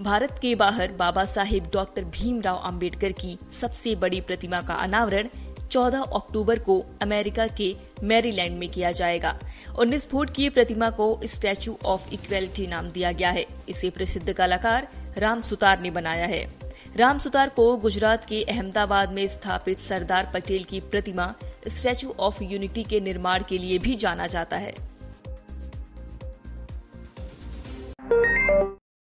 भारत के बाहर बाबा साहेब डॉक्टर भीमराव अंबेडकर की सबसे बड़ी प्रतिमा का अनावरण 14 अक्टूबर को अमेरिका के मैरीलैंड में किया जाएगा। 19 फुट की प्रतिमा को स्टैचू ऑफ़ इक्वेलिटी नाम दिया गया है। इसे प्रसिद्ध कलाकार राम सुतार ने बनाया है। राम सुतार को गुजरात के अहमदाबाद में स्थापित सरदार पटेल की प्रतिमा स्टैचू ऑफ़ यूनिटी के निर्माण के लिए भी जाना जाता है।